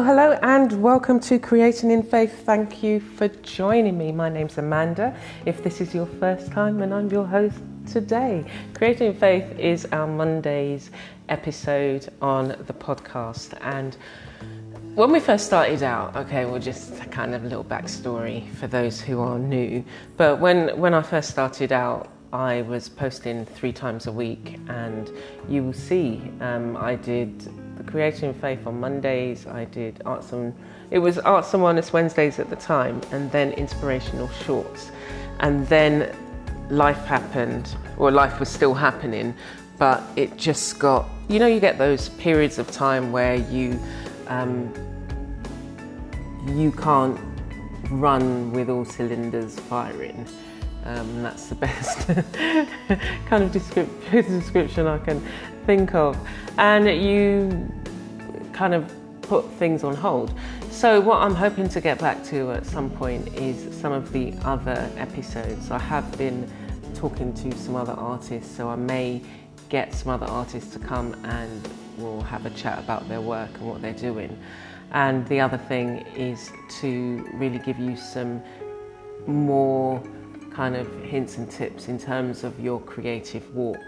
Well, hello and welcome to Creating in Faith. Thank you for joining me. My name's Amanda. If this is your first time, and I'm your host today. Creating in Faith is our Monday's episode on the podcast. And when we first started out, okay, well, just kind of a little backstory for those who are new. But when, when I first started out, I was posting three times a week, and you will see um, I did the Creating Faith on Mondays. I did Arts and it was Arts and Wellness Wednesdays at the time, and then inspirational shorts, and then life happened, or life was still happening, but it just got you know you get those periods of time where you um, you can't run with all cylinders firing. Um, that's the best kind of description I can think of. And you kind of put things on hold. So, what I'm hoping to get back to at some point is some of the other episodes. I have been talking to some other artists, so I may get some other artists to come and we'll have a chat about their work and what they're doing. And the other thing is to really give you some more kind of hints and tips in terms of your creative walk.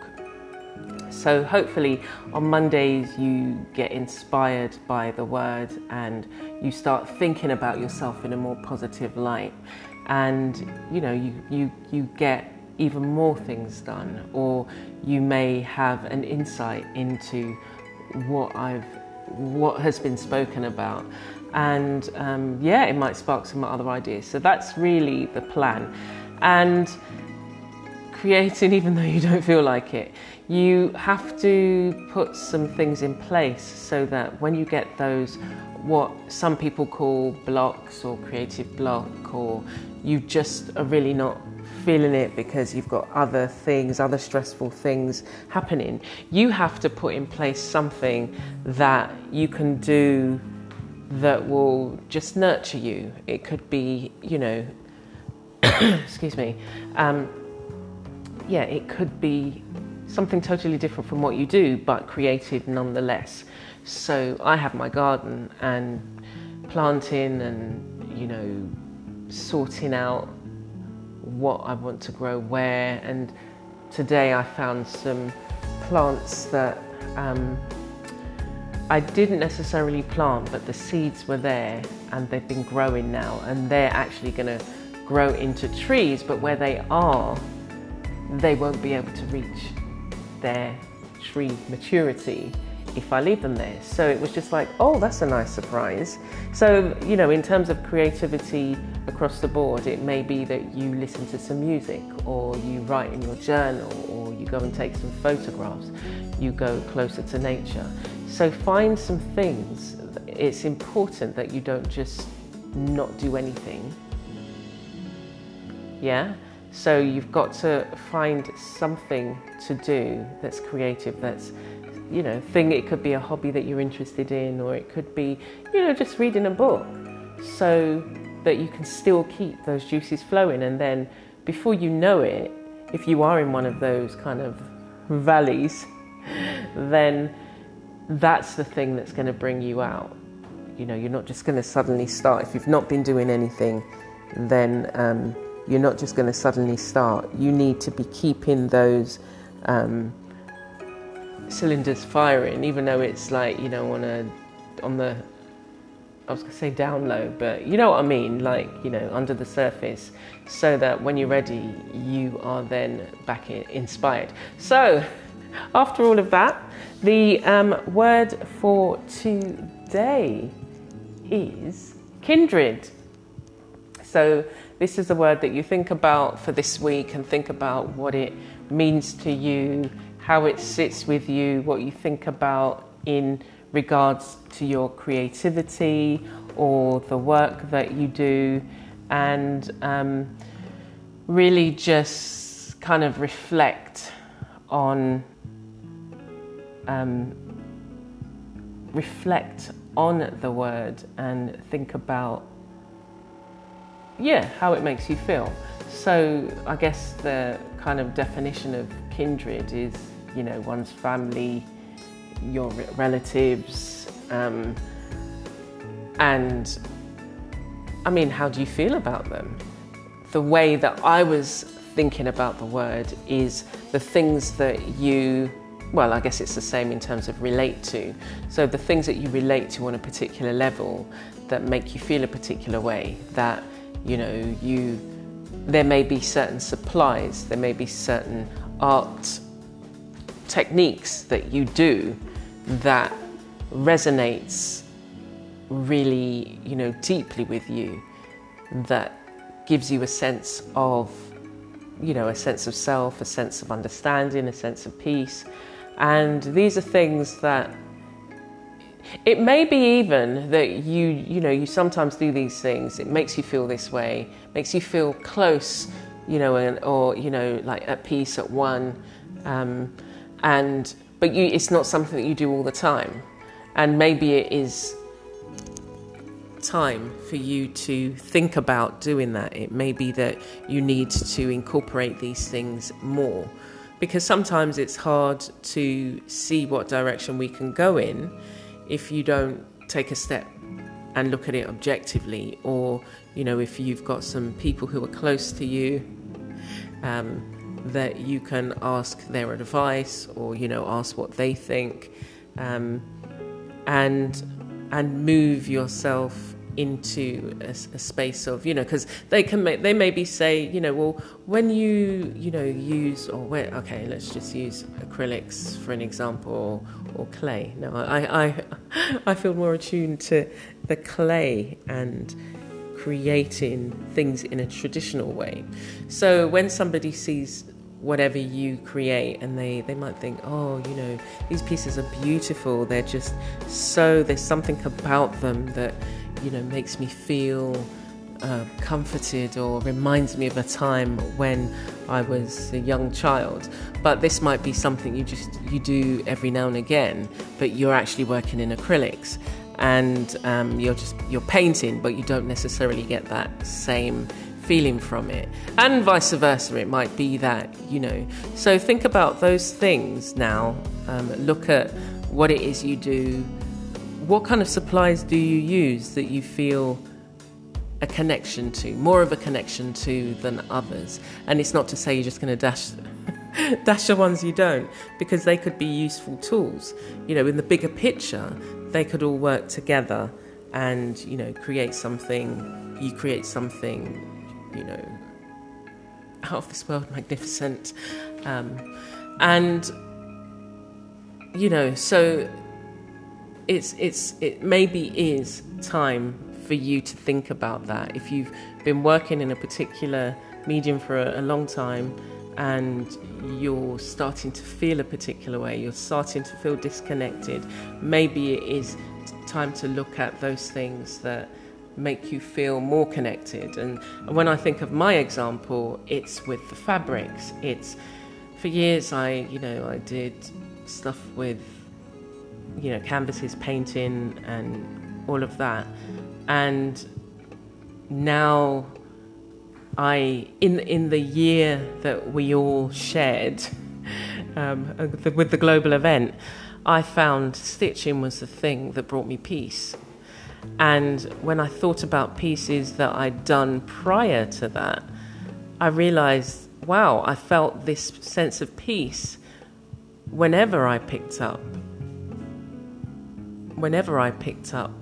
So, hopefully, on Mondays, you get inspired by the word and you start thinking about yourself in a more positive light. And you know, you, you, you get even more things done, or you may have an insight into what I've what has been spoken about and um, yeah it might spark some other ideas so that's really the plan and creating even though you don't feel like it. You have to put some things in place so that when you get those, what some people call blocks or creative block, or you just are really not feeling it because you've got other things, other stressful things happening, you have to put in place something that you can do that will just nurture you. It could be, you know, excuse me, um, yeah, it could be something totally different from what you do, but creative nonetheless. So I have my garden and planting and, you know, sorting out what I want to grow where. And today I found some plants that um, I didn't necessarily plant, but the seeds were there and they've been growing now, and they're actually going to grow into trees, but where they are, they won't be able to reach their tree maturity if I leave them there. So it was just like, oh, that's a nice surprise. So, you know, in terms of creativity across the board, it may be that you listen to some music or you write in your journal or you go and take some photographs, you go closer to nature. So find some things. It's important that you don't just not do anything yeah? So you've got to find something to do that's creative, that's, you know, thing. It could be a hobby that you're interested in, or it could be, you know, just reading a book so that you can still keep those juices flowing. And then before you know it, if you are in one of those kind of valleys, then that's the thing that's going to bring you out. You know, you're not just going to suddenly start. If you've not been doing anything, then um, you're not just going to suddenly start. You need to be keeping those um, cylinders firing, even though it's like you know on a on the I was going to say down low, but you know what I mean, like you know under the surface, so that when you're ready, you are then back inspired. So, after all of that, the um, word for today is kindred. So this is a word that you think about for this week and think about what it means to you, how it sits with you, what you think about in regards to your creativity or the work that you do, and um, really just kind of reflect on um, reflect on the word and think about yeah how it makes you feel so i guess the kind of definition of kindred is you know one's family your relatives um, and i mean how do you feel about them the way that i was thinking about the word is the things that you well, I guess it's the same in terms of relate to. So the things that you relate to on a particular level that make you feel a particular way, that, you know, you, there may be certain supplies, there may be certain art techniques that you do that resonates really, you know, deeply with you, that gives you a sense of, you know, a sense of self, a sense of understanding, a sense of peace. And these are things that it may be even that you you know you sometimes do these things. It makes you feel this way makes you feel close you know and, or you know like at peace at one um, and but you it's not something that you do all the time. And maybe it is time for you to think about doing that. It may be that you need to incorporate these things more because sometimes it's hard to see what direction we can go in if you don't take a step and look at it objectively, or you know, if you've got some people who are close to you um, that you can ask their advice, or you know, ask what they think, um, and and move yourself into a, a, space of you know because they can make they maybe say you know well when you you know use or when okay let's just use acrylics for an example or, or clay. No I, I I feel more attuned to the clay and creating things in a traditional way. So when somebody sees whatever you create and they they might think oh you know these pieces are beautiful. They're just so there's something about them that you know, makes me feel uh, comforted or reminds me of a time when I was a young child. But this might be something you just you do every now and again, but you're actually working in acrylics. And um, you're just you're painting, but you don't necessarily get that same feeling from it. And vice versa it might be that you know. So think about those things now. Um, look at what it is you do what kind of supplies do you use that you feel a connection to, more of a connection to than others? And it's not to say you're just going to dash. dash the ones you don't because they could be useful tools you know in the bigger picture they could all work together and you know create something you create something you know out of this world magnificent um, and you know so it's it's it maybe is time for you to think about that. If you've been working in a particular medium for a, a long time and you're starting to feel a particular way you're starting to feel disconnected maybe it is time to look at those things that make you feel more connected. And when i think of my example it's with the fabrics. It's for years i you know i did stuff with you know, canvases, painting, and all of that. And now, I in in the year that we all shared um, with the global event, I found stitching was the thing that brought me peace. And when I thought about pieces that I'd done prior to that, I realized, wow, I felt this sense of peace whenever I picked up whenever I picked up,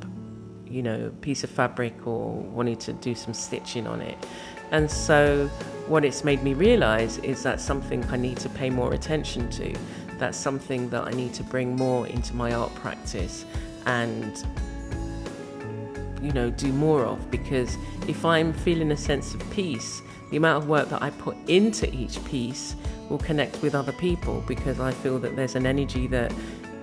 you know, a piece of fabric or wanted to do some stitching on it. And so, what it's made me realize is that something I need to pay more attention to. That's something that I need to bring more into my art practice and, you know, do more of. Because if I'm feeling a sense of peace, the amount of work that I put into each piece will connect with other people because I feel that there's an energy that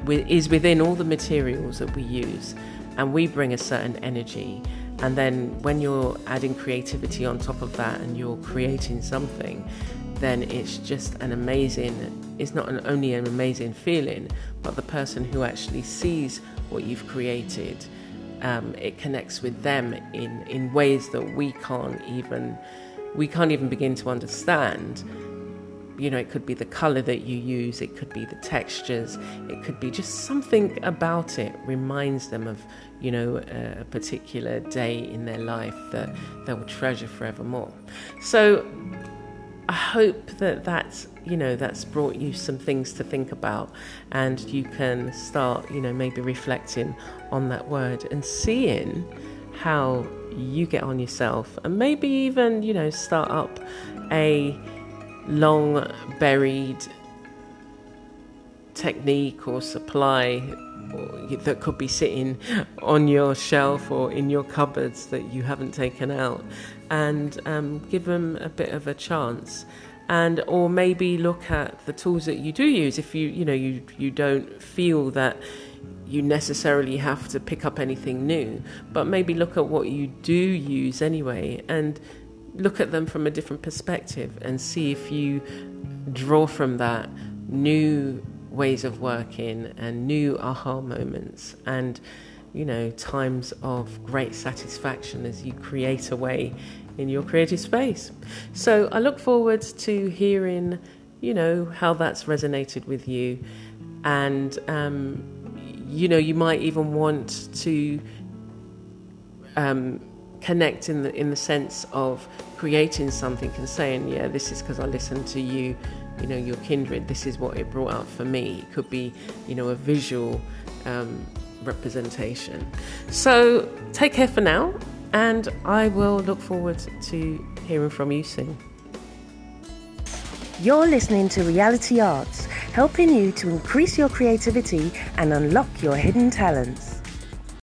is within all the materials that we use, and we bring a certain energy. And then when you're adding creativity on top of that and you're creating something, then it's just an amazing, it's not an, only an amazing feeling, but the person who actually sees what you've created, um, it connects with them in, in ways that we can't even, we can't even begin to understand you know, it could be the color that you use, it could be the textures, it could be just something about it reminds them of, you know, a particular day in their life that they will treasure forevermore. So I hope that that's, you know, that's brought you some things to think about and you can start, you know, maybe reflecting on that word and seeing how you get on yourself and maybe even, you know, start up a long buried technique or supply that could be sitting on your shelf or in your cupboards that you haven't taken out and um, give them a bit of a chance. And or maybe look at the tools that you do use if you you know you you don't feel that you necessarily have to pick up anything new but maybe look at what you do use anyway and look at them from a different perspective and see if you draw from that new ways of working and new aha moments and you know times of great satisfaction as you create a way in your creative space. So i look forward to hearing you know how that's resonated with you. And um, you know you might even want to um, connect in the in the sense of creating something and saying, yeah, this is because I listened to you, you know, your kindred. This is what it brought out for me. It could be, you know, a visual um, representation. So take care for now, and I will look forward to hearing from you soon. You're listening to Reality Arts, helping you to increase your creativity and unlock your hidden talents.